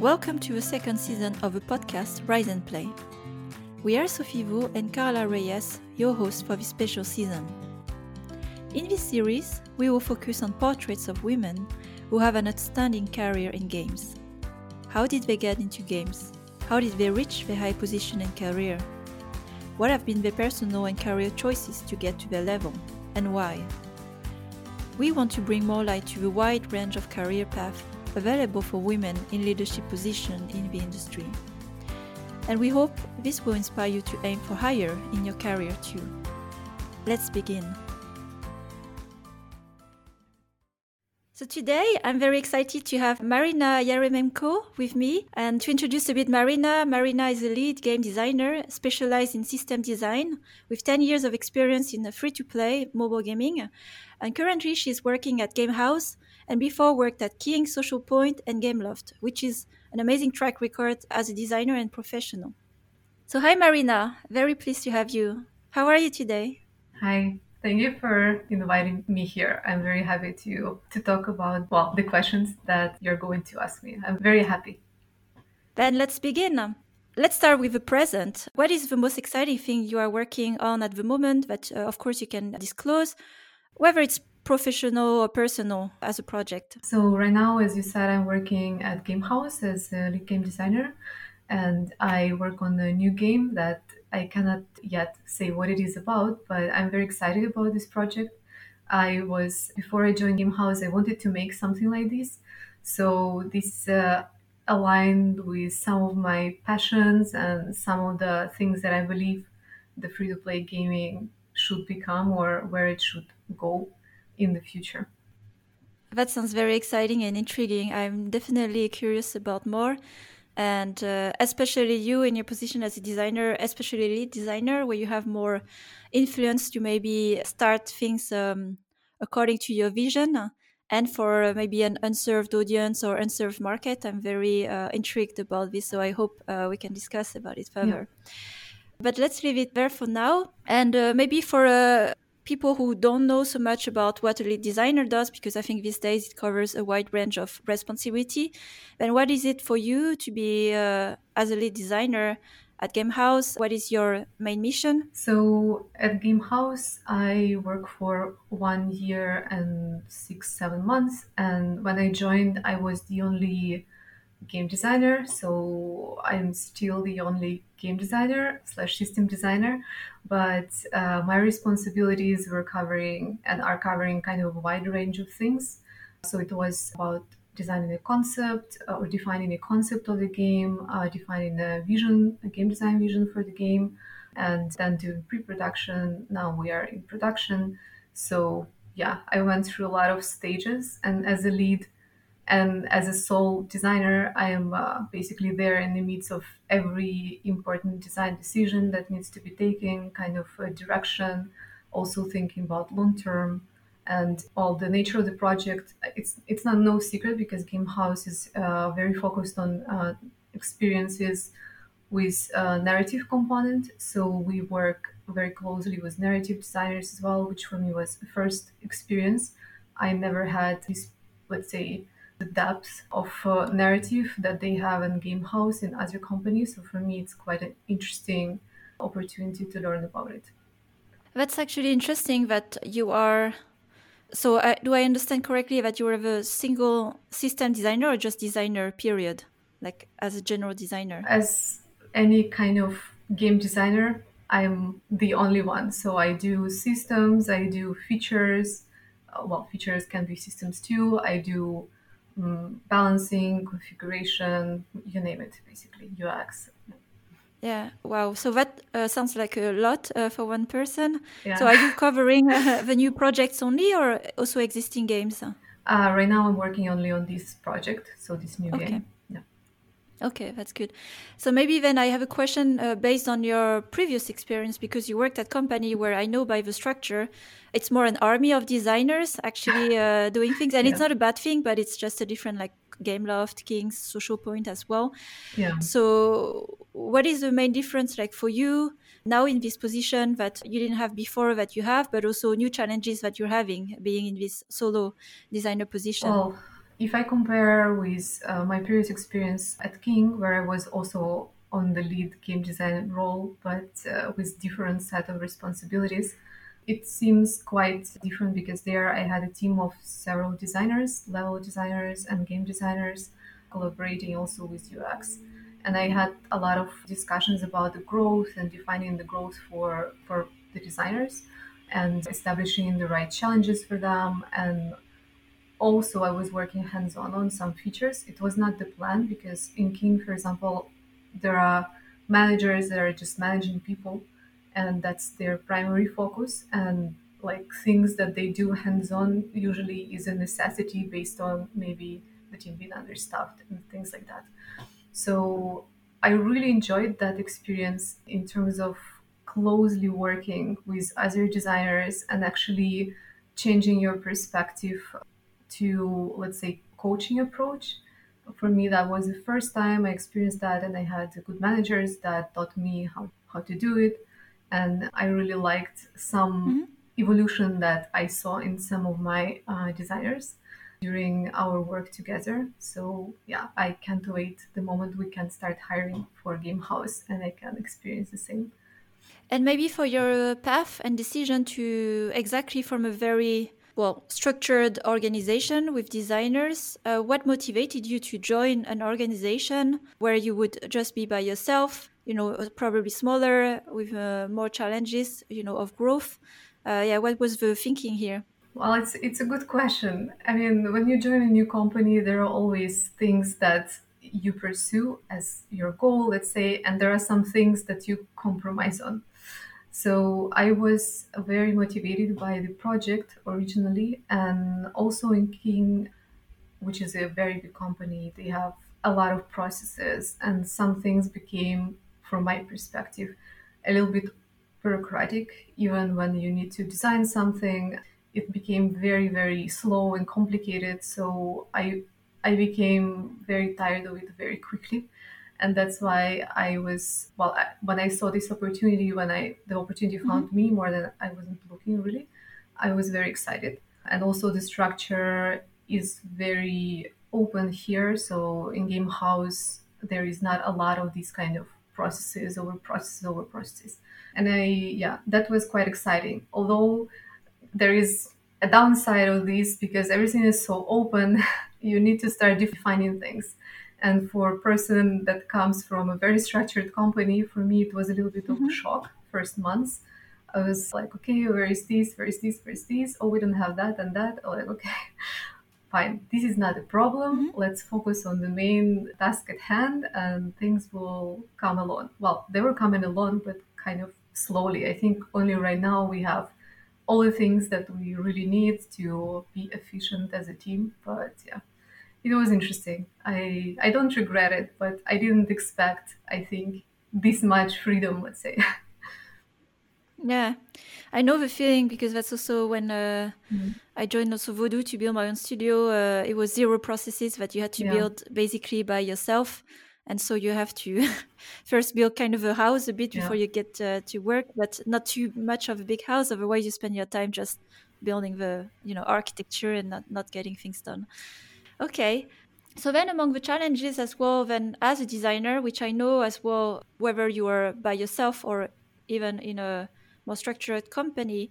Welcome to the second season of the podcast Rise and Play. We are Sophie Vaux and Carla Reyes, your hosts for this special season. In this series, we will focus on portraits of women who have an outstanding career in games. How did they get into games? How did they reach their high position and career? What have been their personal and career choices to get to their level, and why? We want to bring more light to the wide range of career paths available for women in leadership positions in the industry. And we hope this will inspire you to aim for higher in your career too. Let's begin. So today I'm very excited to have Marina Yaremenko with me and to introduce a bit Marina. Marina is a lead game designer specialized in system design with 10 years of experience in free-to-play mobile gaming. And currently she's working at Gamehaus and before worked at King, Social Point and Gameloft, which is an amazing track record as a designer and professional. So hi Marina, very pleased to have you. How are you today? Hi, Thank you for inviting me here. I'm very happy to to talk about well the questions that you're going to ask me. I'm very happy. Then let's begin. Let's start with the present. What is the most exciting thing you are working on at the moment that uh, of course you can disclose whether it's professional or personal as a project? So right now as you said I'm working at Gamehaus as a lead game designer and I work on a new game that I cannot yet say what it is about, but I'm very excited about this project. I was before I joined Gamehaus, I wanted to make something like this, so this uh, aligned with some of my passions and some of the things that I believe the free-to-play gaming should become or where it should go in the future. That sounds very exciting and intriguing. I'm definitely curious about more and uh, especially you in your position as a designer especially lead designer where you have more influence to maybe start things um, according to your vision and for maybe an unserved audience or unserved market i'm very uh, intrigued about this so i hope uh, we can discuss about it further yeah. but let's leave it there for now and uh, maybe for a people who don't know so much about what a lead designer does, because I think these days it covers a wide range of responsibility, then what is it for you to be uh, as a lead designer at Gamehaus? What is your main mission? So at Gamehaus, I work for one year and six, seven months. And when I joined, I was the only game designer. So I'm still the only game designer slash system designer, but uh, my responsibilities were covering and are covering kind of a wide range of things. So it was about designing a concept uh, or defining a concept of the game, uh, defining a vision, a game design vision for the game, and then doing pre-production. Now we are in production. So yeah, I went through a lot of stages, and as a lead, and as a sole designer, I am uh, basically there in the midst of every important design decision that needs to be taken, kind of a direction, also thinking about long term and all the nature of the project. It's it's not no secret because Gamehaus is uh, very focused on uh, experiences with a narrative component. So we work very closely with narrative designers as well, which for me was the first experience. I never had this, let's say, the depth of uh, narrative that they have in Gamehaus and other companies. So for me, it's quite an interesting opportunity to learn about it. That's actually interesting that you are. So, uh, do I understand correctly that you are a single system designer or just designer, period? Like as a general designer? As any kind of game designer, I'm the only one. So, I do systems, I do features. Uh, well, features can be systems too. I do um, balancing, configuration, you name it, basically, UX. Yeah, wow. So that uh, sounds like a lot uh, for one person. Yeah. So are you covering uh, the new projects only or also existing games? Uh, right now I'm working only on this project, so this new okay. game. Okay, that's good. So maybe then I have a question uh, based on your previous experience because you worked at company where I know by the structure it's more an army of designers actually uh, doing things, and yeah. it's not a bad thing, but it's just a different like Gameloft, Kings, Social Point as well. Yeah. So what is the main difference like for you now in this position that you didn't have before that you have, but also new challenges that you're having being in this solo designer position? Well, if I compare with uh, my previous experience at King, where I was also on the lead game design role, but uh, with different set of responsibilities, it seems quite different because there I had a team of several designers, level designers and game designers, collaborating also with UX. And I had a lot of discussions about the growth and defining the growth for, for the designers and establishing the right challenges for them and also I was working hands-on on some features. It was not the plan because in King, for example, there are managers that are just managing people and that's their primary focus and like things that they do hands-on usually is a necessity based on maybe the team being understaffed and things like that. So I really enjoyed that experience in terms of closely working with other designers and actually changing your perspective to let's say coaching approach. For me that was the first time i experienced that and i had good managers that taught me how, how to do it. And i really liked some mm-hmm. evolution that i saw in some of my uh, designers during our work together. So yeah i can't wait. The moment we can start hiring for Gamehaus and i can experience the same. And maybe for your path and decision to exactly from a very well structured organization with designers uh, what motivated you to join an organization where you would just be by yourself you know uh, probably smaller with uh, more challenges you know of growth? Uh, yeah what was the thinking here? Well it's it's a good question. I mean when you join a new company there are always things that you pursue as your goal let's say and there are some things that you compromise on so I was very motivated by the project originally, and also in King, which is a very big company, they have a lot of processes, and some things became, from my perspective, a little bit bureaucratic. Even when you need to design something, it became very, very slow and complicated. So I I became very tired of it very quickly and that's why I was well I, when I saw this opportunity when I the opportunity found mm-hmm. me more than I wasn't looking really I was very excited. And also the structure is very open here. So in Gamehaus there is not a lot of these kind of processes over processes over processes. And I yeah that was quite exciting. Although there is a downside of this because everything is so open you need to start defining things and for a person that comes from a very structured company, for me, it was a little bit mm-hmm. of a shock first months. I was like, okay, where is this? Where is this? Where is this? Oh, we don't have that and that. Oh, like, okay, fine. This is not a problem. Mm-hmm. Let's focus on the main task at hand and things will come along. Well, they were coming along, but kind of slowly. I think only right now we have all the things that we really need to be efficient as a team. But yeah it was interesting. I I don't regret it, but I didn't expect. I think this much freedom. Let's say. yeah, I know the feeling because that's also when uh, mm-hmm. I joined also Voodoo to build my own studio. Uh, it was zero processes that you had to yeah. build basically by yourself. And so you have to first build kind of a house a bit before yeah. you get uh, to work, but not too much of a big house. Otherwise, you spend your time just building the you know architecture and not, not getting things done. Okay. So then among the challenges as well, then as a designer, which I know as well, whether you are by yourself or even in a more structured company.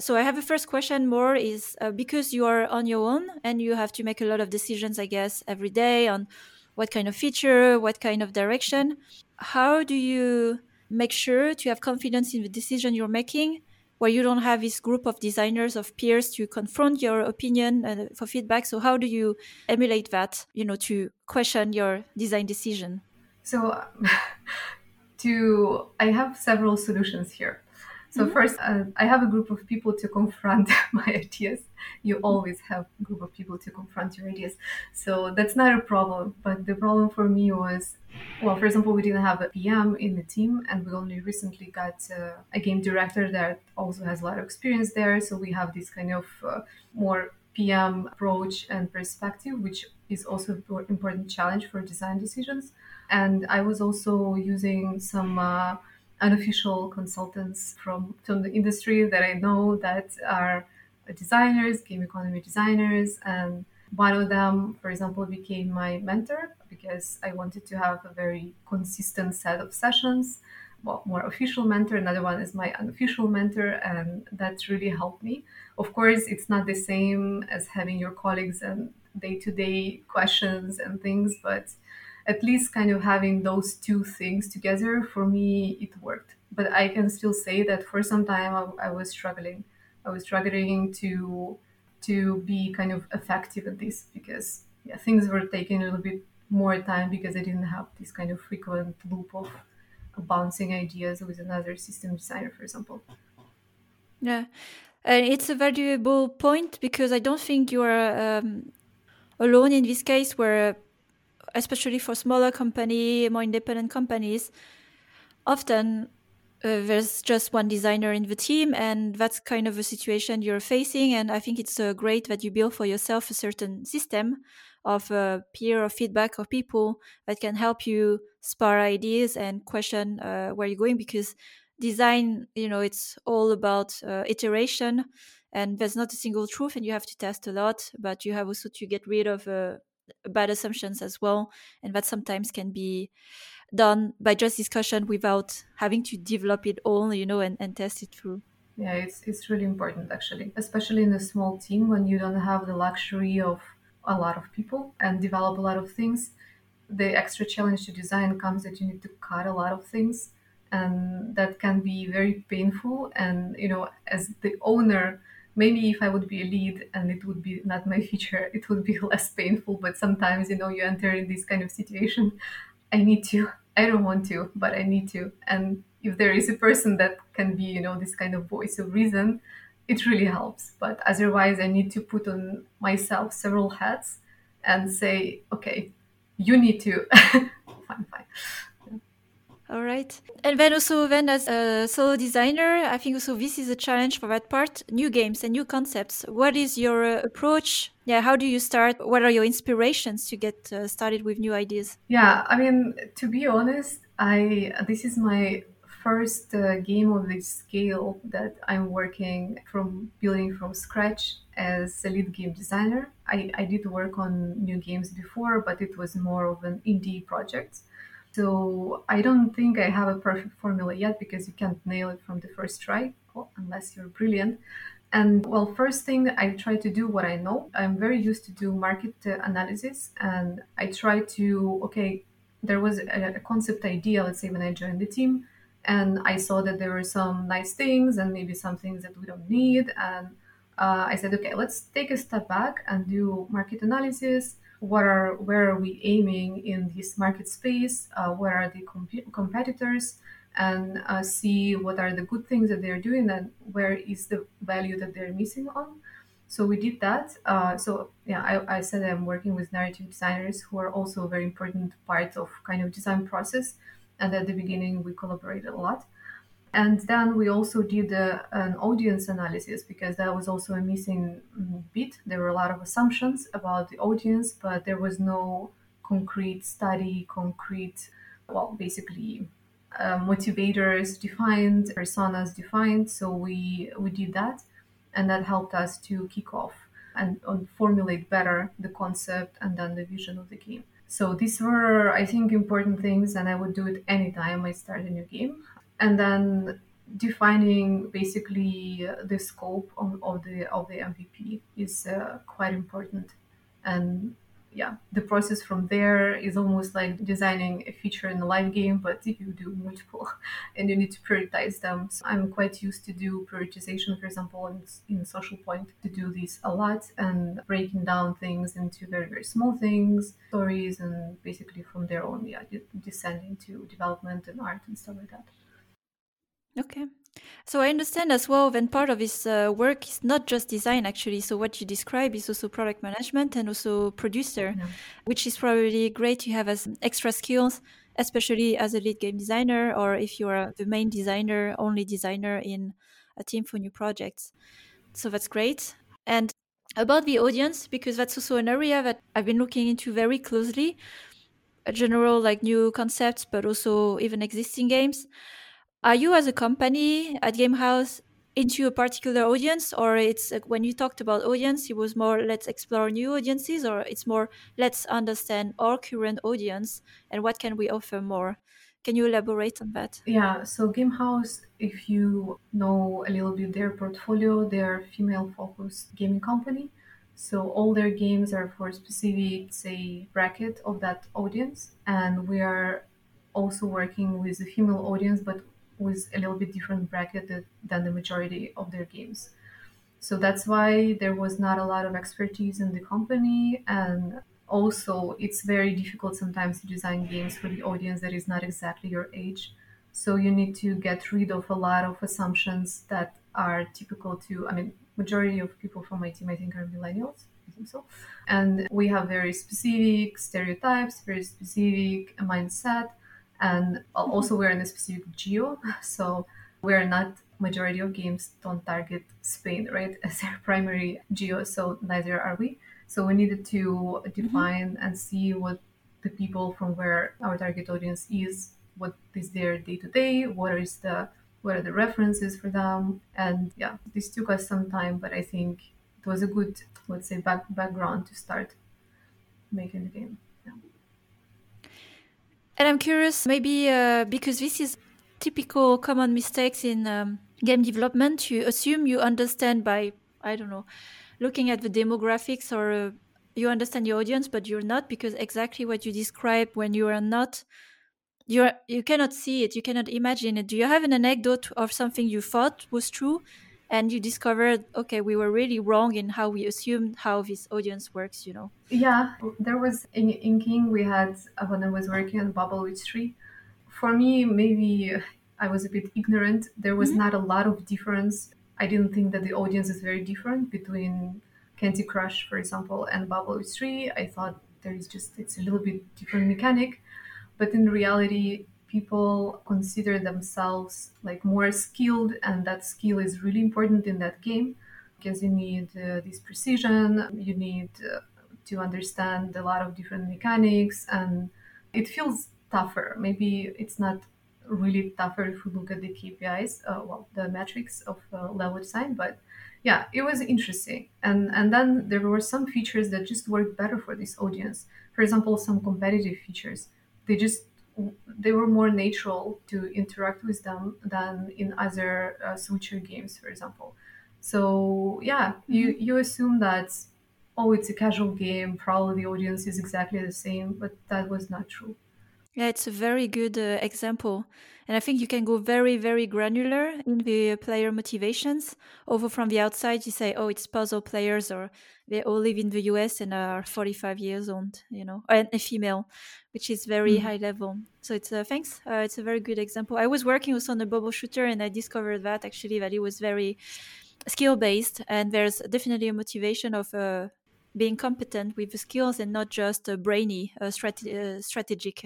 So I have a first question more is uh, because you are on your own and you have to make a lot of decisions, I guess, every day on what kind of feature, what kind of direction. How do you make sure to have confidence in the decision you're making where you don't have this group of designers of peers to confront your opinion and uh, for feedback. So how do you emulate that you know to question your design decision? So to i have several solutions here so mm-hmm. first, uh, I have a group of people to confront my ideas. You always have a group of people to confront your ideas, so that's not a problem. But the problem for me was, well, for example, we didn't have a PM in the team, and we only recently got uh, a game director that also has a lot of experience there. So we have this kind of uh, more PM approach and perspective, which is also an important challenge for design decisions. And I was also using some uh, unofficial consultants from, from the industry that I know that are designers, game economy designers, and one of them, for example, became my mentor because I wanted to have a very consistent set of sessions. Well, more official mentor. Another one is my unofficial mentor, and that really helped me. Of course, it's not the same as having your colleagues and day-to-day questions and things, but at least kind of having those two things together for me it worked. But i can still say that for some time i, I was struggling. I was struggling to to be kind of effective at this because yeah things were taking a little bit more time because i didn't have this kind of frequent loop of bouncing ideas with another system designer for example. Yeah. And it's a valuable point because i don't think you are um, alone in this case where especially for smaller company, more independent companies, often uh, there's just one designer in the team, and that's kind of a situation you're facing. And I think it's uh, great that you build for yourself a certain system of uh, peer or feedback of people that can help you spar ideas and question uh, where you're going because design, you know, it's all about uh, iteration and there's not a single truth and you have to test a lot, but you have also to get rid of uh, bad assumptions as well and that sometimes can be done by just discussion without having to develop it all you know and, and test it through. Yeah it's, it's really important actually especially in a small team when you don't have the luxury of a lot of people and develop a lot of things. The extra challenge to design comes that you need to cut a lot of things and that can be very painful. And you know as the owner maybe if I would be a lead and it would be not my feature, it would be less painful. But sometimes, you know, you enter in this kind of situation. I need to. I don't want to, but I need to. And if there is a person that can be, you know, this kind of voice of reason, it really helps. But otherwise, I need to put on myself several hats and say, okay, you need to. fine, fine. All right. And then also then as a solo designer, I think also this is a challenge for that part, new games and new concepts. What is your uh, approach? Yeah, how do you start? What are your inspirations to get uh, started with new ideas? Yeah, I mean, to be honest, I this is my first uh, game of this scale that I'm working from building from scratch as a lead game designer. I, I did work on new games before, but it was more of an indie project. So I don't think I have a perfect formula yet because you can't nail it from the first try, well, unless you're brilliant. And well, first thing I try to do what I know. I'm very used to do market uh, analysis, and I try to okay. There was a, a concept idea, let's say when I joined the team, and I saw that there were some nice things and maybe some things that we don't need, and uh, I said, okay, let's take a step back and do market analysis what are where are we aiming in this market space? Uh, where are the comp- competitors? And uh, see what are the good things that they're doing and where is the value that they're missing on. So we did that. Uh, so yeah I, I said i'm working with narrative designers who are also a very important part of kind of design process. And at the beginning we collaborated a lot and then we also did a, an audience analysis because that was also a missing bit. There were a lot of assumptions about the audience, but there was no concrete study, concrete, well, basically uh, motivators defined, personas defined. So we we did that, and that helped us to kick off and, and formulate better the concept and then the vision of the game. So these were, I think, important things, and I would do it anytime I start a new game and then defining basically the scope of, of, the of the MVP is uh, quite important. And yeah, the process from there is almost like designing a feature in a live game, but if you do multiple and you need to prioritize them. So I'm quite used to do prioritization, for example, in, in Social Point, to do this a lot and breaking down things into very, very small things, stories, and basically from there on, yeah, descending to development and art and stuff like that. Okay. So I understand as well then part of this uh, work is not just design actually. So what you describe is also product management and also producer, yeah. which is probably great to have as extra skills, especially as a lead game designer or if you are the main designer, only designer in a team for new projects. So that's great. And about the audience, because that's also an area that I've been looking into very closely, a general like new concepts, but also even existing games. Are you as a company at Gamehaus into a particular audience or it's when you talked about audience it was more let's explore new audiences or it's more let's understand our current audience and what can we offer more? Can you elaborate on that? Yeah so gamehaus if you know a little bit their portfolio they're female focused gaming company. So all their games are for specific say bracket of that audience. And we are also working with a female audience but with a little bit different bracket than the majority of their games. So that's why there was not a lot of expertise in the company. And also, it's very difficult sometimes to design games for the audience that is not exactly your age. So you need to get rid of a lot of assumptions that are typical to, I mean, majority of people from my team, I think, are millennials. I think so. And we have very specific stereotypes, very specific mindset and also we're in a specific geo so we're not majority of games don't target spain right as their primary geo so neither are we so we needed to mm-hmm. define mm-hmm. and see what the people from where our target audience is what is their day to day what is the what are the references for them and yeah this took us some time but i think it was a good let's say back, background to start making the game and I'm curious, maybe uh, because this is typical common mistakes in um, game development, you assume you understand by, I don't know, looking at the demographics or uh, you understand the audience, but you're not because exactly what you describe when you are not, you're, you cannot see it, you cannot imagine it. Do you have an anecdote of something you thought was true and you discovered okay we were really wrong in how we assumed how this audience works you know? Yeah there was in, in king we had uh, when i was working on bubble witch 3 for me maybe i was a bit ignorant. There was mm-hmm. not a lot of difference. I didn't think that the audience is very different between candy crush for example and bubble witch 3 i thought there is just it's a little bit different mechanic. But in reality people consider themselves like more skilled and that skill is really important in that game because you need uh, this precision you need uh, to understand a lot of different mechanics and it feels tougher. Maybe it's not really tougher if we look at the kpis uh, well the metrics of uh, level design but yeah it was interesting. And and then there were some features that just worked better for this audience. For example some competitive features. They just they were more natural to interact with them than in other uh, switcher games, for example. So yeah, mm-hmm. you you assume that oh, it's a casual game, probably the audience is exactly the same, but that was not true. Yeah, it's a very good uh, example. And I think you can go very, very granular in the player motivations. Over from the outside, you say, oh, it's puzzle players or they all live in the US and are 45 years old, you know, and a female, which is very mm. high level. So it's uh, thanks. Uh, it's a very good example. I was working also on a bubble shooter and I discovered that actually that it was very skill based and there's definitely a motivation of uh, being competent with the skills and not just brainy, uh, strate- uh, strategic.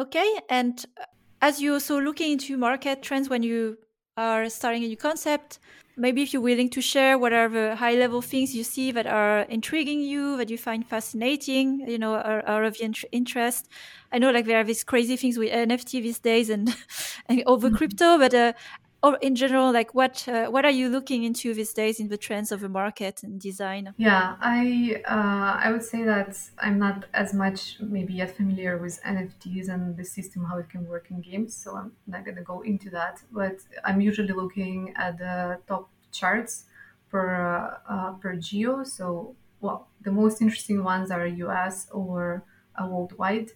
Okay, and uh, as you're also looking into market trends when you are starting a new concept, maybe if you're willing to share what are the high level things you see that are intriguing you, that you find fascinating, you know, are, are of interest. I know like there are these crazy things with NFT these days and, and over mm-hmm. crypto, but uh, or in general like what uh, what are you looking into these days in the trends of the market and design? Yeah i uh, i would say that i'm not as much maybe yet familiar with nfts and the system how it can work in games so i'm not going to go into that but i'm usually looking at the top charts per uh, per geo so well the most interesting ones are us or uh, worldwide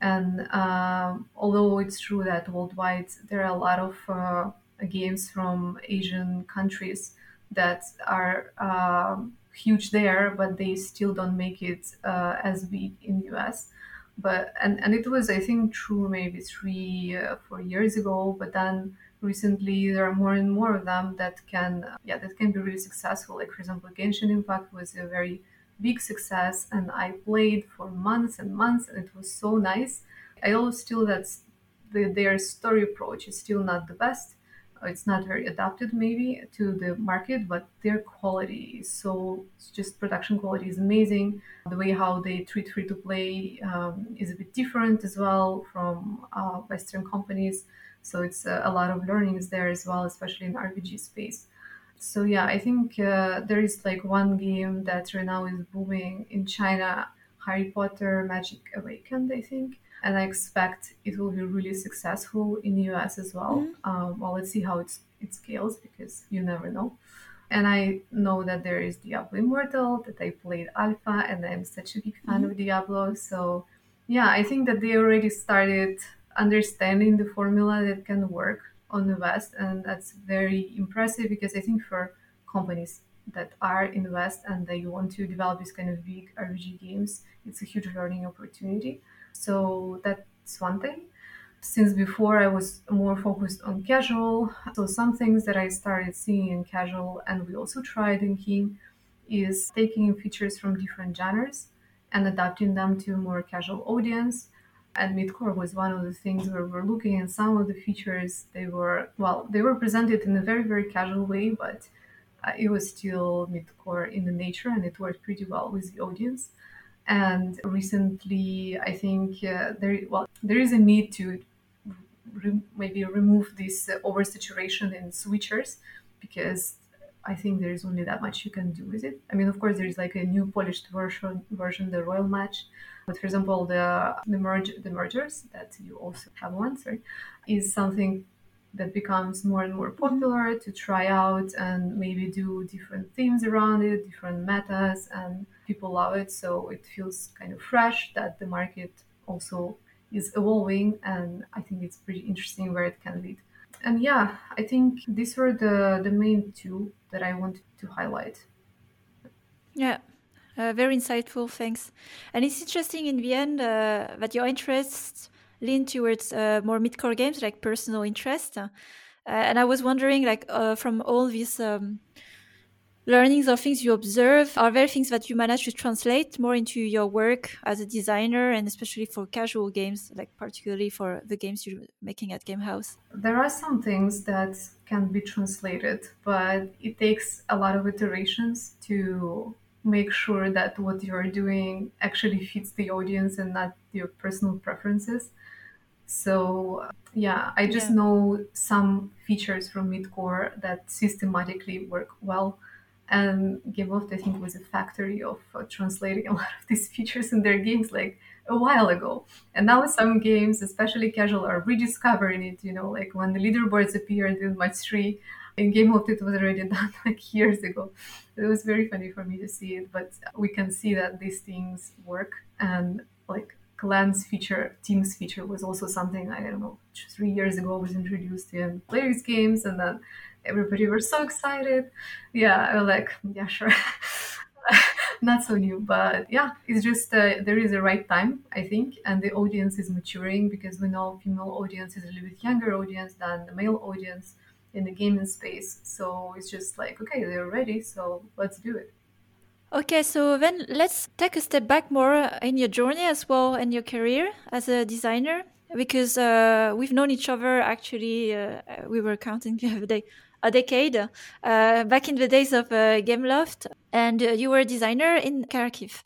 and um, although it's true that worldwide there are a lot of uh, games from Asian countries that are um, huge there, but they still don't make it uh, as big in the US. But and and it was I think true maybe three uh, four years ago, but then recently there are more and more of them that can yeah that can be really successful. Like for example, Genshin Impact was a very big success, and I played for months and months, and it was so nice. I always feel that the, their story approach is still not the best, it's not very adapted maybe to the market but their quality is so just production quality is amazing. The way how they treat free to play um, is a bit different as well from uh, western companies. So it's a, a lot of learnings there as well especially in rpg space. So yeah, I think uh, there is like one game that right now is booming in China, Harry Potter Magic Awakened, I think, and I expect it will be really successful in the US as well. Mm-hmm. Um, well, let's see how it's, it scales because you never know. And I know that there is Diablo Immortal that I played alpha, and I'm such a big fan Mhm. of Diablo. So yeah, I think that they already started understanding the formula that can work on the West, and that's very impressive because I think for companies that are in the West and they want to develop these kind of big RPG games, it's a huge learning opportunity. So that's one thing. Since before I was more focused on casual, so some things that I started seeing in casual and we also tried in King is taking features from different genres and adapting them to a more casual audience. And midcore was one of the things where we're looking at some of the features. They were well they were presented in a very very casual way but uh, it was still midcore in the nature and it worked pretty well with the audience and recently i think uh, there well there is a need to re- maybe remove this uh, oversaturation in switchers because I think there is only that much you can do with it. I mean, of course, there is like a new polished version, version the Royal Match. But for example, the the merge the mergers that you also have one, sorry, is something that becomes more and more popular to try out and maybe do different themes around it, different metas, and people love it. So it feels kind of fresh that the market also is evolving, and I think it's pretty interesting where it can lead. And yeah, I think these were the the main two that I wanted to highlight. Yeah, uh, very insightful. Thanks. And it's interesting in the end uh, that your interests lean towards uh, more mid-core games, like personal interest. Uh, and I was wondering, like, uh, from all these um, learnings or things you observe, are there things that you manage to translate more into your work as a designer, and especially for casual games, like particularly for the games you're making at Gamehaus? There are some things that can be translated, but it takes a lot of iterations to make sure that what you're doing actually fits the audience and not your personal preferences. So yeah, I just Yeah. know some features from midcore that systematically work well. And GameLoft, I think, was a factory of uh, translating a lot of these features in their games like a while ago. And now some games, especially casual, are rediscovering it. You know, like when the leaderboards appeared in Match 3, in GameLoft, it was already done like years ago. It was very funny for me to see it, but we can see that these things work. And like clans feature, teams feature was also something I don't know, three years ago was introduced in Playrix games, and then everybody were so excited. Yeah, I was like, yeah, sure. Not so new, but yeah, it's just uh, there is a right time, I think, and the audience is maturing because we know female audience is a little bit younger audience than the male audience in the gaming space. So it's just like, okay, they're ready, so let's do it. Okay, so then let's take a step back more in your journey as well and your career as a designer, because uh, we've known each other actually. Uh, we were counting the other day, a decade uh, back in the days of uh, Gameloft, and uh, you were a designer in Kharkiv.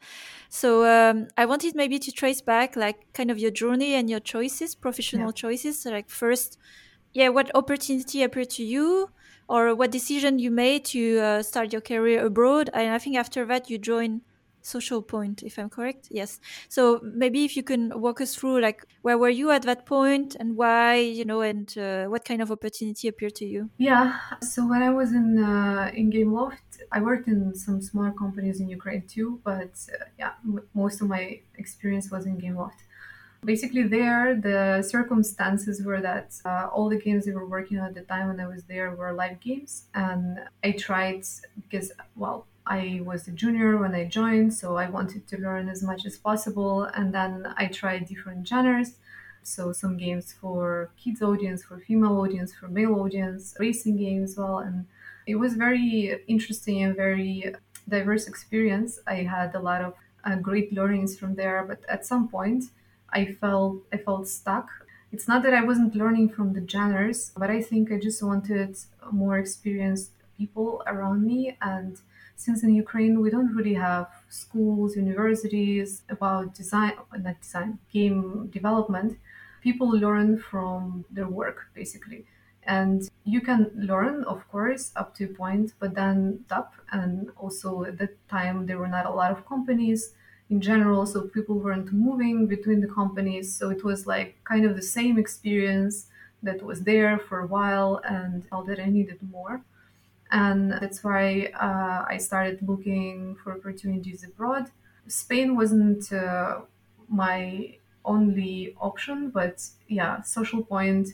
So um, I wanted maybe to trace back, like, kind of your journey and your choices, professional Yeah. choices. So, like, first, yeah, what opportunity appeared to you? or what decision you made to uh, start your career abroad and i think after that you joined social point if i'm correct yes so maybe if you can walk us through like where were you at that point and why you know and uh, what kind of opportunity appeared to you Yeah. So when I was in uh, in Gameloft, I worked in some small companies in Ukraine too. But uh, yeah, m- most of my experience was in Gameloft. Basically, there the circumstances were that uh, all the games they were working on at the time when I was there were live games, and I tried because well. I was a junior when I joined, so I wanted to learn as much as possible. And then I tried different genres. So some games for kids audience, for female audience, for male audience, racing games as well. And it was very interesting and very diverse experience. I had a lot of uh, great learnings from there, but at some point I felt I felt stuck. It's not that I wasn't learning from the genres, but I think I just wanted more experienced people around me and since in Ukraine we don't really have schools, universities about design, not design, game development, people learn from their work basically. and you can learn of course up to a point but then stop and also at that time there were not a lot of companies in general so people weren't moving between the companies. So it was like kind of the same experience that was there for a while and all that i needed more and that's why uh, i started looking for opportunities abroad spain wasn't uh, my only option but yeah social point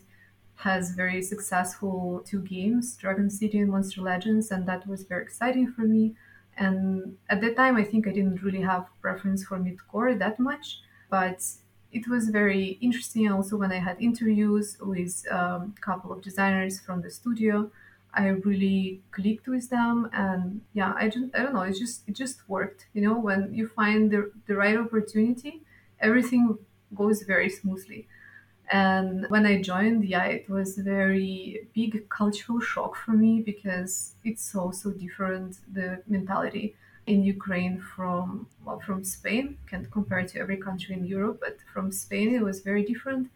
has very successful two games, Dragon City and Monster Legends, and that was very exciting for me. And at that time, I think I didn't really have preference for mid-core that much, but it was very interesting. Also, when I had interviews with um, a couple of designers from the studio, I really clicked with them, and yeah, I just I don't know, it just it just worked. You know, when you find the the right opportunity, everything goes very smoothly. And when I joined, yeah, it was a very big cultural shock for me because it's so so different the mentality in Ukraine from well from Spain. Can't compare to every country in Europe, but from Spain it was very different.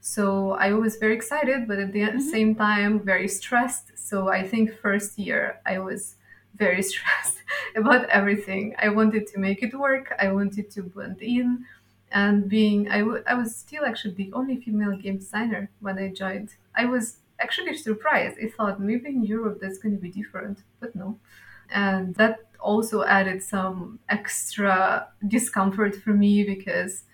So I was very excited, but at the mm-hmm. same time very stressed. So I think first year I was very stressed about everything. I wanted to make it work. I wanted to blend in and being I, w- I was still actually the only female game designer when i joined i was actually surprised i thought maybe in europe that's going to be different but no and that also added some extra discomfort for me because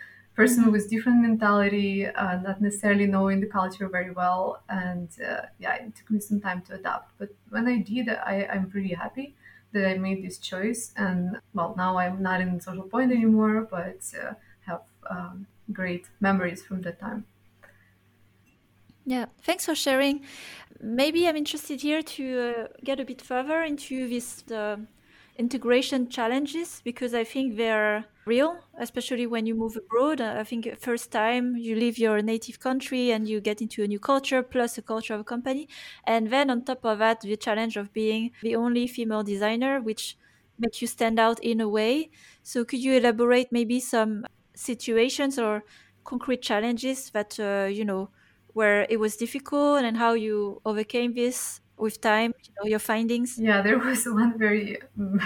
person with different mentality uh, not necessarily knowing the culture very well and uh, yeah it took me some time to adapt but when i did I, i'm pretty happy that i made this choice and well now i'm not in social point anymore but uh, have um, great memories from that time. Yeah, thanks for sharing. Maybe I'm interested here to uh, get a bit further into this uh, integration challenges because I think they're real, especially when you move abroad. I think first time you leave your native country and you get into a new culture plus a culture of a company, and then on top of that, the challenge of being the only female designer, which makes you stand out in a way. So could you elaborate maybe some situations or concrete challenges that uh, you know where it was difficult and how you overcame this with time you know your findings? Yeah there was one very um,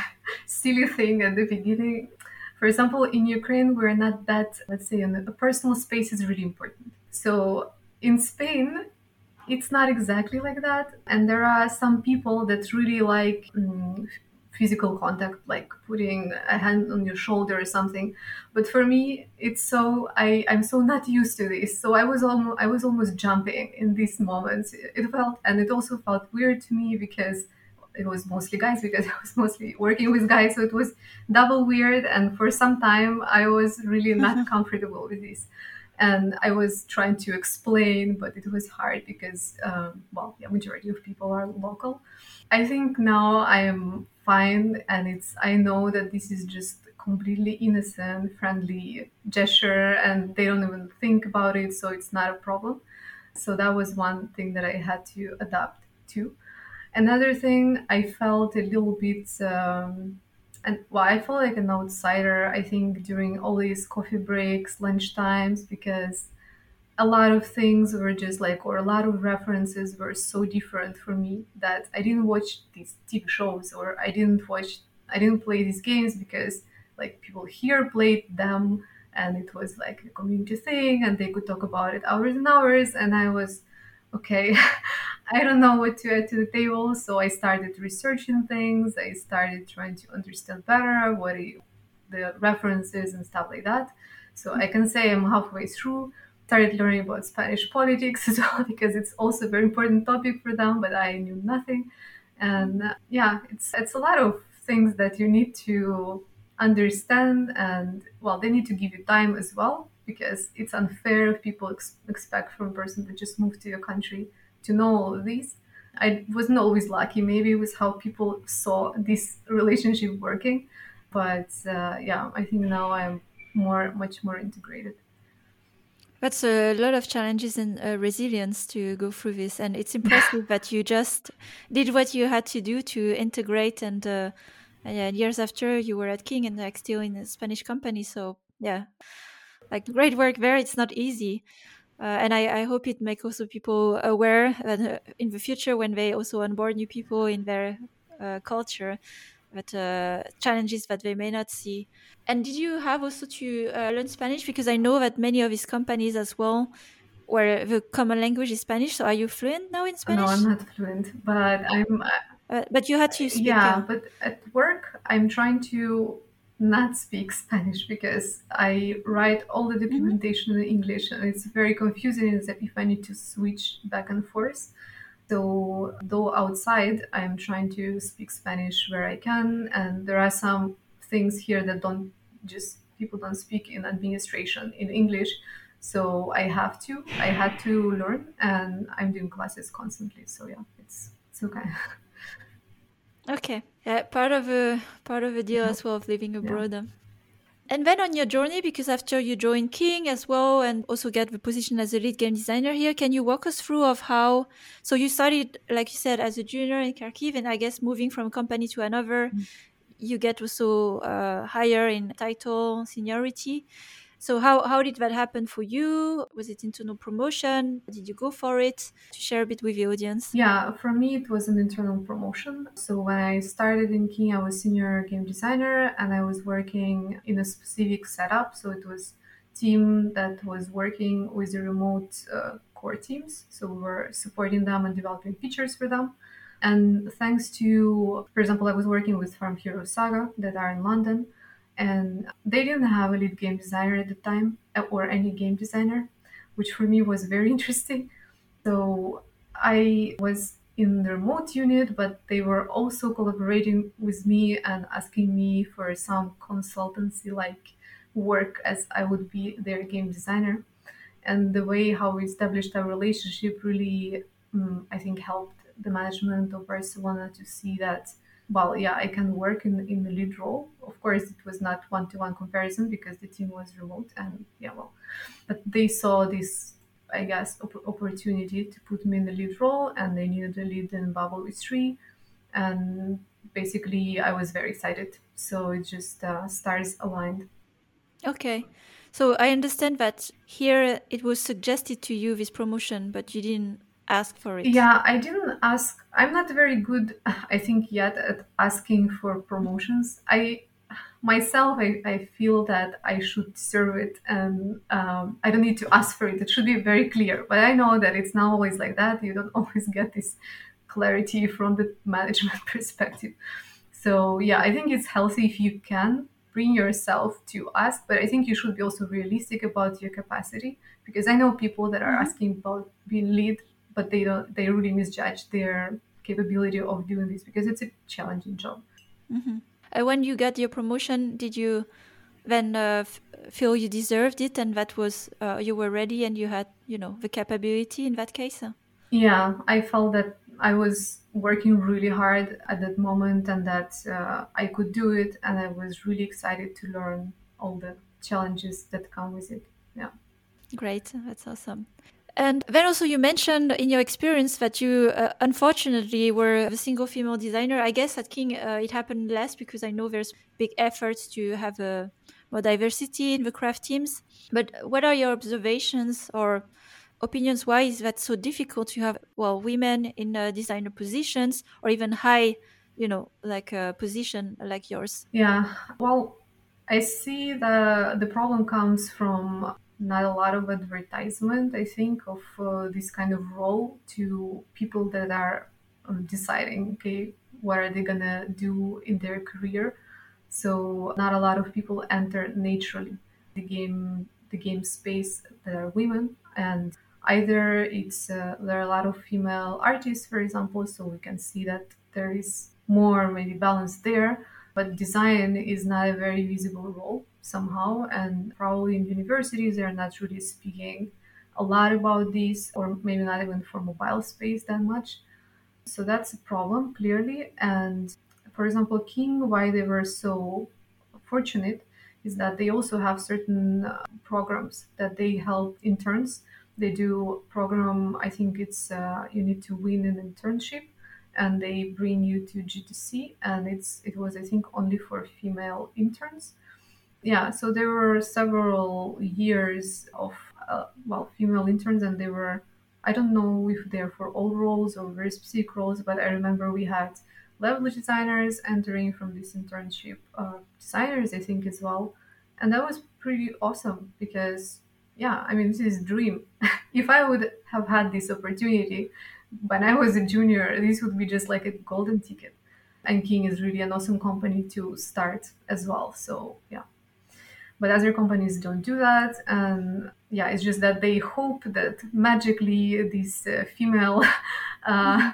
silly thing at the beginning. For example in ukraine we're not that let's say a personal space is really important. So in spain it's not exactly like that and there are some people that really like um, physical contact like putting a hand on your shoulder or something. But for me it's so i i'm so not used to this. So i was almost i was almost jumping in these moments. It felt and it also felt weird to me because it was mostly guys because i was mostly working with guys. So it was double weird. And for some time i was really not comfortable with this. And i was trying to explain but it was hard because um, well the majority of people are local i think now i am fine and it's i know that this is just completely innocent friendly gesture and they don't even think about it so it's not a problem. So that was one thing that i had to adapt to. Another thing i felt a little bit um, and well i felt like an outsider i think during all these coffee breaks lunch times because a lot of things were just like, or a lot of references were so different for me that I didn't watch these TV shows or I didn't watch, I didn't play these games because like people here played them and it was like a community thing and they could talk about it hours and hours. And I was, okay, I don't know what to add to the table. So I started researching things. I started trying to understand better what the references and stuff like that. So I can say I'm halfway through started learning about Spanish politics as well because it's also a very important topic for them, but I knew nothing. And uh, yeah, it's it's a lot of things that you need to understand, and well, they need to give you time as well because it's unfair if people ex- expect from a person that just moved to your country to know all of these. I wasn't always lucky. Maybe it was how people saw this relationship working, but uh, yeah, I think now I'm more, much more integrated. That's a lot of challenges and uh, resilience to go through this, and it's impressive that you just did what you had to do to integrate. And uh, yeah, years after, you were at King and like still in a Spanish company. So yeah, like great work there. It's not easy. uh, and I, I, hope it makes also people aware that uh, in the future when they also onboard new people in their uh, culture that uh, challenges that they may not see. And did you have also to uh, learn spanish? Because i know that many of these companies as well where the common language is spanish. So are you fluent now in spanish no i'm not fluent but i'm but you had to speak yeah but at work i'm trying to not speak Spanish because I write all the documentation mm-hmm. in English and it's very confusing if I need to switch back and forth. So, though outside, I'm trying to speak Spanish where I can, and there are some things here that don't just people don't speak in administration in English. So I have to, I had to learn, and I'm doing classes constantly. So yeah, it's it's okay. Okay, yeah, part of a part of a deal as well of living abroad. Yeah. Um, And then on your journey, because after you joined King as well, and also get the position as a lead game designer here, can you walk us through of how? So you started, like you said, as a junior in Kharkiv, and I guess moving from company to another, mm-hmm. you get also uh, higher in title seniority. So how how did that happen for you? Was it internal promotion? Did you go for it? To share a bit with the audience. Yeah, for me it was an internal promotion. So when I started in King, I was senior game designer and I was working in a specific setup. So it was team that was working with the remote uh, core teams. So we were supporting them and developing features for them. And thanks to, for example, I was working with Farm Hero Saga that are in London and they didn't have a lead game designer at the time uh, or any game designer which for me was very interesting. So i was in the remote unit but they were also collaborating with me and asking me for some consultancy like work as i would be their game designer. And the way how we established our relationship really um, i think helped the management of barcelona to see that well, yeah, I can work in in the lead role. Of course, it was not one to one comparison because the team was remote, and yeah, well, but they saw this, I guess, op- opportunity to put me in the lead role, and they needed a lead in Bubble Witch three, and basically, I was very excited. So it just uh, stars aligned. Okay. So I understand that here it was suggested to you this promotion, but you didn't ask for it? Yeah, I didn't ask. I'm not very good, I think, yet at asking for promotions. I myself, I, I feel that I should deserve it, and um, I don't need to ask for it. It should be very clear. But I know that it's not always like that. You don't always get this clarity from the management perspective. So yeah, I think it's healthy if you can bring yourself to ask, but I think you should be also realistic about your capacity because I know people that are mm-hmm. asking about being lead but they don't they really misjudge their capability of doing this because it's a challenging job. Mm-hmm. uh, when you got your promotion did you then uh, f- feel you deserved it and that was uh, you were ready and you had you know the capability in that case? Yeah i felt that i was working really hard at that moment and that uh, i could do it and i was really excited to learn all the challenges that come with it. Yeah. Great that's awesome and then also you mentioned in your experience that you uh, unfortunately were a single female designer. I guess at King uh, it happened less because I know there's big efforts to have a uh, more diversity in the craft teams. But what are your observations or opinions? Why is that so difficult to have well women in uh, designer positions or even high, you know, like a position like yours? Yeah, well, I see the the problem comes from not a lot of advertisement, I think, of uh, this kind of role to people that are um, deciding, okay, what are they gonna do in their career. So not a lot of people enter naturally the game, the game space that are women, and either it's uh, there are a lot of female artists, for example, so we can see that there is more maybe balance there but design is not a very visible role somehow and probably in universities they're not really speaking a lot about this or maybe not even for mobile space that much. So that's a problem clearly. And for example king why they were so fortunate is that they also have certain uh, programs that they help interns. They do program i think it's uh, you need to win an internship and they bring you to GDC, and it's it was I think only for female interns. Yeah, so there were several years of uh, well female interns, and they were I don't know if they're for all roles or very specific roles, but I remember we had level designers entering from this internship, uh, designers I think as well, and that was pretty awesome because yeah, I mean this is dream. if I would have had this opportunity when I was a junior, this would be just like a golden ticket. And King is really an awesome company to start as well. So yeah but other companies don't do that and yeah it's just that they hope that magically these uh, female uh,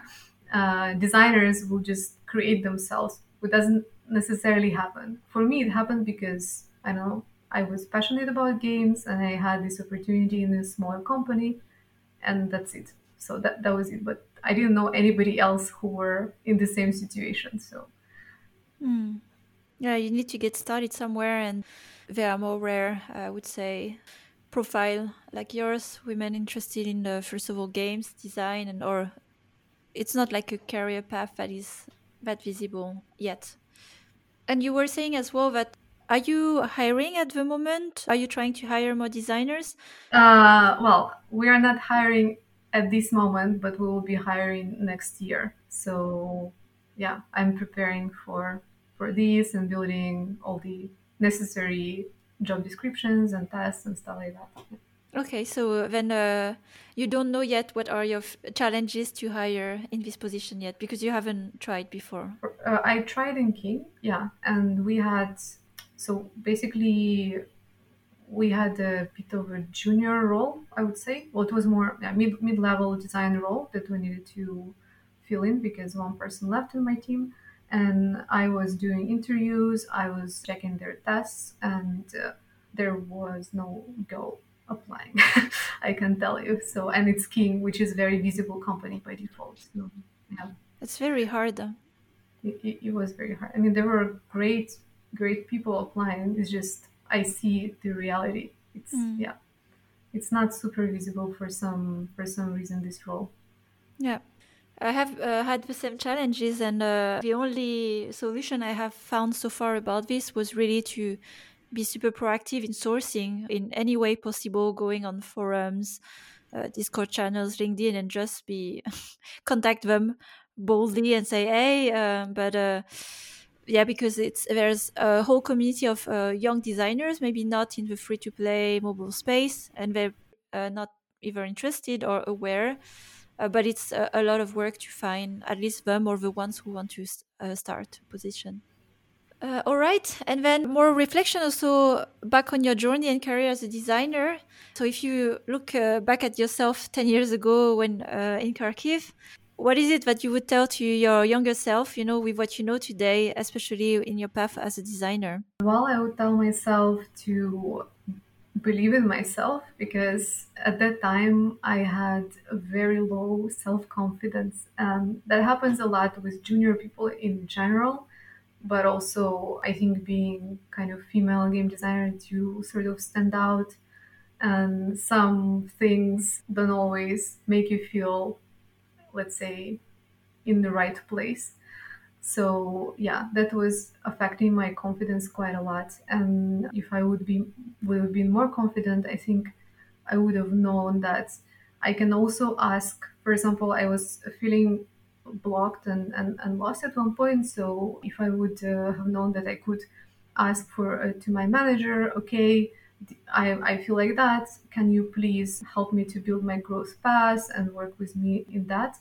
uh, designers will just create themselves It doesn't necessarily happen for me it happened because i know i was passionate about games and i had this opportunity in a smaller company and that's it so that, that was it but i didn't know anybody else who were in the same situation so mm. yeah you need to get started somewhere and there are more rare, I would say, profile like yours, women interested in the first of all games design and or it's not like a career path that is that visible yet. And you were saying as well that are you hiring at the moment? Are you trying to hire more designers? Uh, well, we are not hiring at this moment, but we will be hiring next year. So yeah, I'm preparing for for this and building all the necessary job descriptions and tests and stuff like that. Okay, so then uh, you don't know yet what are your challenges to hire in this position yet because you haven't tried before. Uh, I tried in King, yeah, and we had so basically we had a bit of a junior role, I would say. Well, it was more yeah, mid mid level design role that we needed to fill in because one person left in my team and I was doing interviews, I was checking their tests, and uh, there was no go applying. I can tell you. So, and it's King, which is a very visible company by default. So, yeah, it's very hard. It, it, it, was very hard. I mean, there were great, great people applying. It's just I see the reality. It's mm. yeah, it's not super visible for some for some reason. This role. Yeah. I have uh, had the same challenges, and uh, the only solution I have found so far about this was really to be super proactive in sourcing in any way possible, going on forums, uh, Discord channels, LinkedIn, and just be contact them boldly and say, "Hey," um, but uh, yeah, because it's there's a whole community of uh, young designers, maybe not in the free to play mobile space, and they're uh, not either interested or aware uh, but it's a, a, lot of work to find at least them or the ones who want to uh, start position. Uh, all right, and then more reflection also back on your journey and career as a designer. So, if you look uh, back at yourself 10 years ago when in Kharkiv, what is it that you would tell to your younger self, you know, with what you know today, especially in your path as a designer? Well, I would tell myself to believe in myself because at that time I had a very low self confidence. And that happens a lot with junior people in general, but also I think being kind of female game designer to sort of stand out. And some things don't always make you feel, let's say, in the right place. So yeah that was affecting my confidence quite a lot. And if i would be would have been more confident i think i would have known that i can also ask. For example i was feeling blocked and, and, and lost at one point. So if i would uh, have known that i could ask for uh, to my manager okay I, I feel like that can you please help me to build my growth path and work with me in that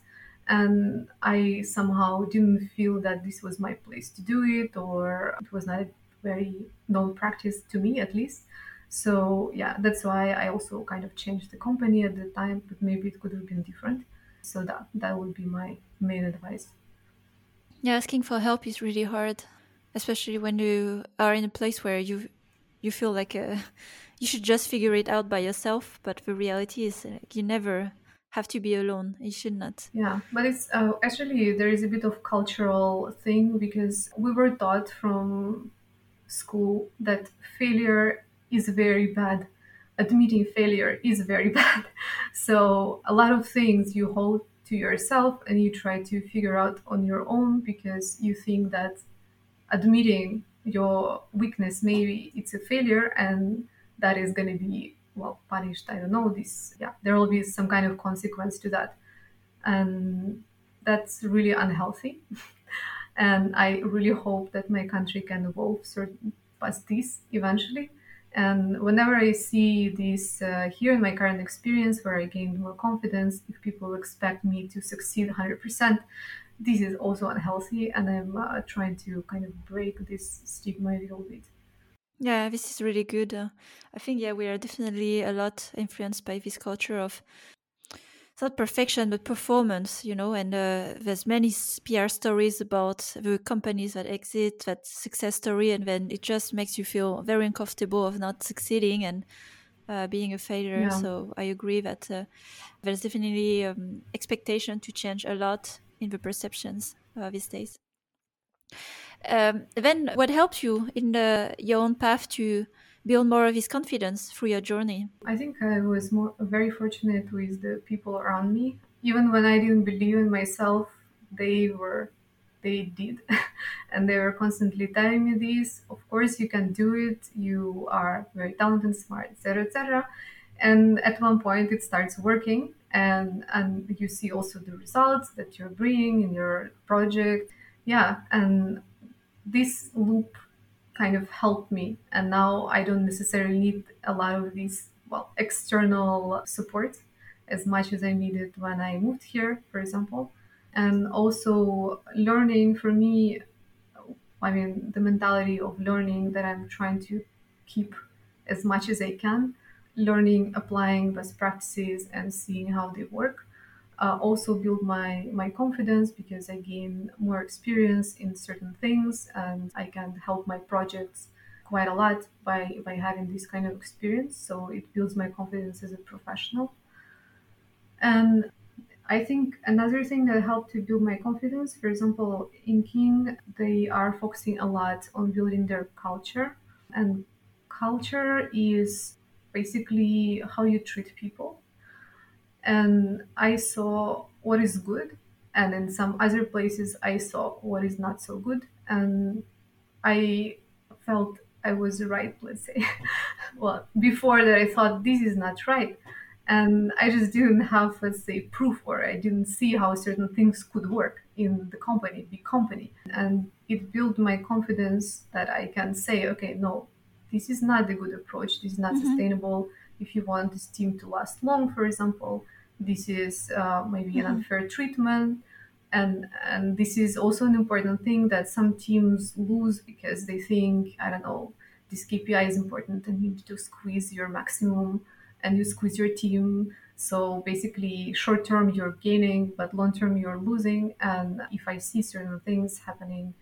and I somehow didn't feel that this was my place to do it, or it was not a very known practice to me at least. So yeah, that's why I also kind of changed the company at the time, but maybe it could have been different. So that that would be my main advice. Yeah, asking for help is really hard, especially when you are in a place where you you feel like uh, you should just figure it out by yourself. But the reality is, like, you never have to be alone. You should not. Yeah, but it's uh, actually there is a bit of cultural thing because we were taught from school that failure is very bad. Admitting failure is very bad. So a lot of things you hold to yourself and you try to figure out on your own because you think that admitting your weakness maybe it's a failure and that is going to be well punished. I don't know this yeah there will be some kind of consequence to that. And that's really unhealthy. And i really hope that my country can evolve past this eventually and whenever i see this uh, here in my current experience where i gained more confidence if people expect me to succeed 100% this is also unhealthy and i'm uh, trying to kind of break this stigma a little bit. Yeah this is really good. Uh, i think yeah we are definitely a lot influenced by this culture of it's not perfection but performance you know and uh, there's many pr stories about the companies that exit that success story and then it just makes you feel very uncomfortable of not succeeding and uh, being a failure yeah. so i agree that uh, there's definitely um, expectation to change a lot in the perceptions uh, these days. Um, then, what helped you in the, your own path to build more of his confidence through your journey? I think I was more very fortunate with the people around me. Even when I didn't believe in myself, they were they did and they were constantly telling me this of course you can do it you are very talented smart etc etc and at one point it starts working and and you see also the results that you're bringing in your project yeah and this loop kind of helped me and now i don't necessarily need a lot of these well external support as much as i needed when i moved here for example and also learning for me i mean the mentality of learning that i'm trying to keep as much as i can learning, applying best practices, and seeing how they work. Uh, also build my my confidence because I gain more experience in certain things and I can help my projects quite a lot by by having this kind of experience. So it builds my confidence as a professional. And I think another thing that helped to build my confidence, for example, in King, they are focusing a lot on building their culture. And culture is basically how you treat people. And I saw what is good, and in some other places, I saw what is not so good. And I felt I was right, let's say. well, before that, I thought this is not right. And I just didn't have, let's say, proof or I didn't see how certain things could work in the company, big company. And it built my confidence that I can say, okay, no, this is not a good approach. This is not mm-hmm. sustainable. If you want this team to last long, for example, this is uh, maybe mm-hmm. an unfair treatment. And, and this is also an important thing that some teams lose because they think, I don't know, this KPI is important and you need to squeeze your maximum and you squeeze your team. So basically, short term you're gaining, but long term you're losing. And if I see certain things happening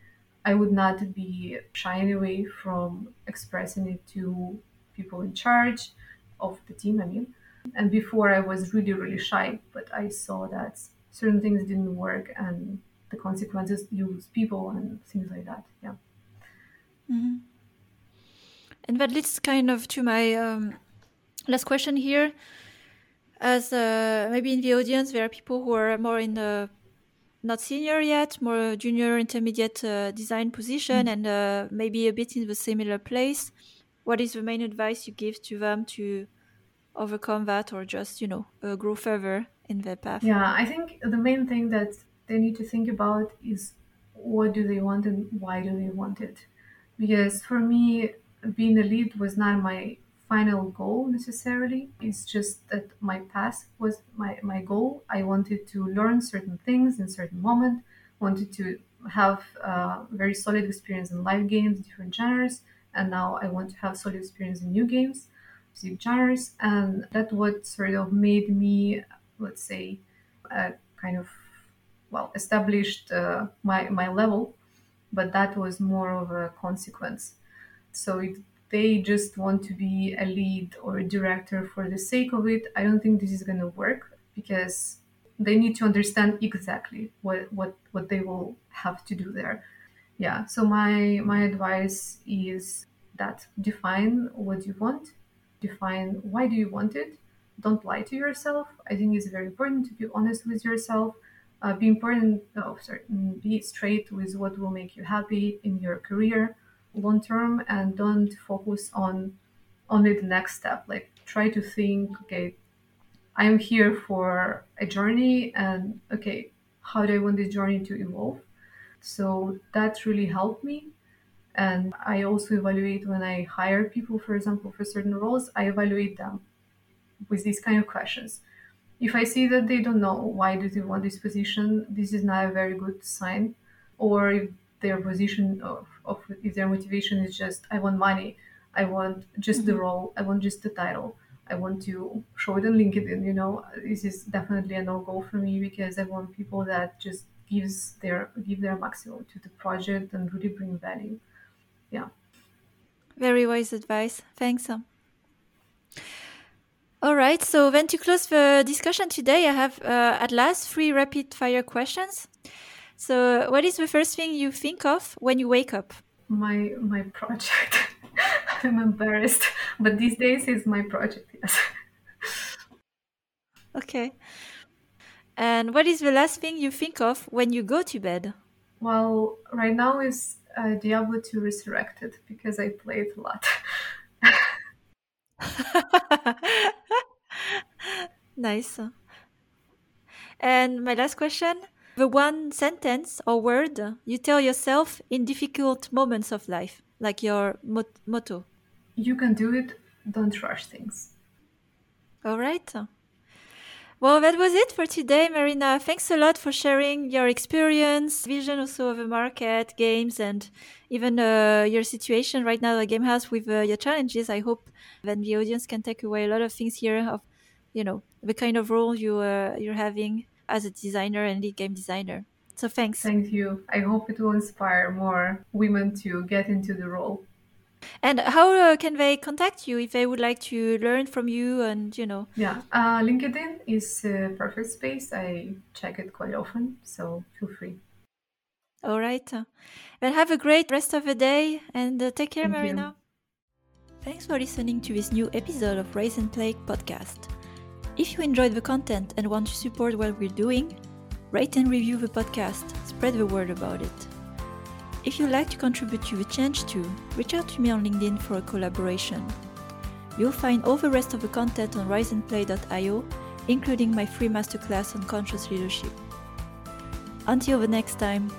I would not be shying away from expressing it to people in charge of the team, I mean. And before I was really, really shy, but I saw that certain things didn't work and the consequences you lose people and things like that. Yeah. Mm-hmm. And that leads kind of to my um, last question here. As uh, maybe in the audience, there are people who are more in the not senior yet, more junior intermediate uh, design position, mm. and uh, maybe a bit in the similar place. What is the main advice you give to them to overcome that, or just you know uh, grow further in their path? Yeah, I think the main thing that they need to think about is what do they want and why do they want it. Because for me, being a lead was not my final goal necessarily. It's just that my path was my, my goal. I wanted to learn certain things in certain moment, wanted to have a very solid experience in live games, different genres, and now I want to have solid experience in new games, music genres, and that what sort of made me, let's say, kind of well established uh, my my level, but that was more of a consequence. So it they just want to be a lead or a director for the sake of it, I don't think this is going to work because they need to understand exactly what, what, what they will have to do there. Yeah, so my, my advice is that define what you want, define why do you want it, don't lie to yourself. I think it's very important to be honest with yourself. Uh, be important, oh, sorry, be straight with what will make you happy in your career long term and don't focus on only the next step like try to think, okay, I am here for a journey, and okay, how do I want this journey to evolve? So that really helped me. And I also evaluate when I hire people, for example, for certain roles, I evaluate them with these kind of questions. If I see that they don't know why do they want this position, this is not a very good sign. Or if their position of, of if their motivation is just I want money, I want just the mm-hmm. role, I want just the title, I want to show it on LinkedIn, you know, this is definitely a no-go for me because I want people that just gives their give their maximum to the project and really bring value. Yeah. Very wise advice. Thanks. All right. So then to close the discussion today, I have uh, at last three rapid fire questions. So, what is the first thing you think of when you wake up? My my project. I'm embarrassed, but these days is my project. Yes. okay. And what is the last thing you think of when you go to bed? Well, right now is uh, Diablo 2 Resurrected because I played a lot. nice. And my last question the one sentence or word you tell yourself in difficult moments of life, like your mot- motto. You can do it, don't rush things. All right. Well, that was it for today, Marina. Thanks a lot for sharing your experience, vision also of the market, games, and even uh, your situation right now at Gamehaus with uh, your challenges. I hope that the audience can take away a lot of things here of, you know, the kind of role you uh, you're having as a designer and lead game designer. So thanks. Thank you. I hope it will inspire more women to get into the role. And how uh, can they contact you if they would like to learn from you and, you know? Yeah, uh, LinkedIn is a perfect space. I check it quite often, so feel free. All right. Then have a great rest of the day and uh, take care, Thank Marina. You. Thanks for listening to this new episode of Rise and Play podcast. If you enjoyed the content and want to support what we're doing, rate and review the podcast, spread the word about it. If you'd like to contribute to the change too, reach out to me on LinkedIn for a collaboration. You'll find all the rest of the content on riseandplay.io, including my free masterclass on conscious leadership. Until the next time,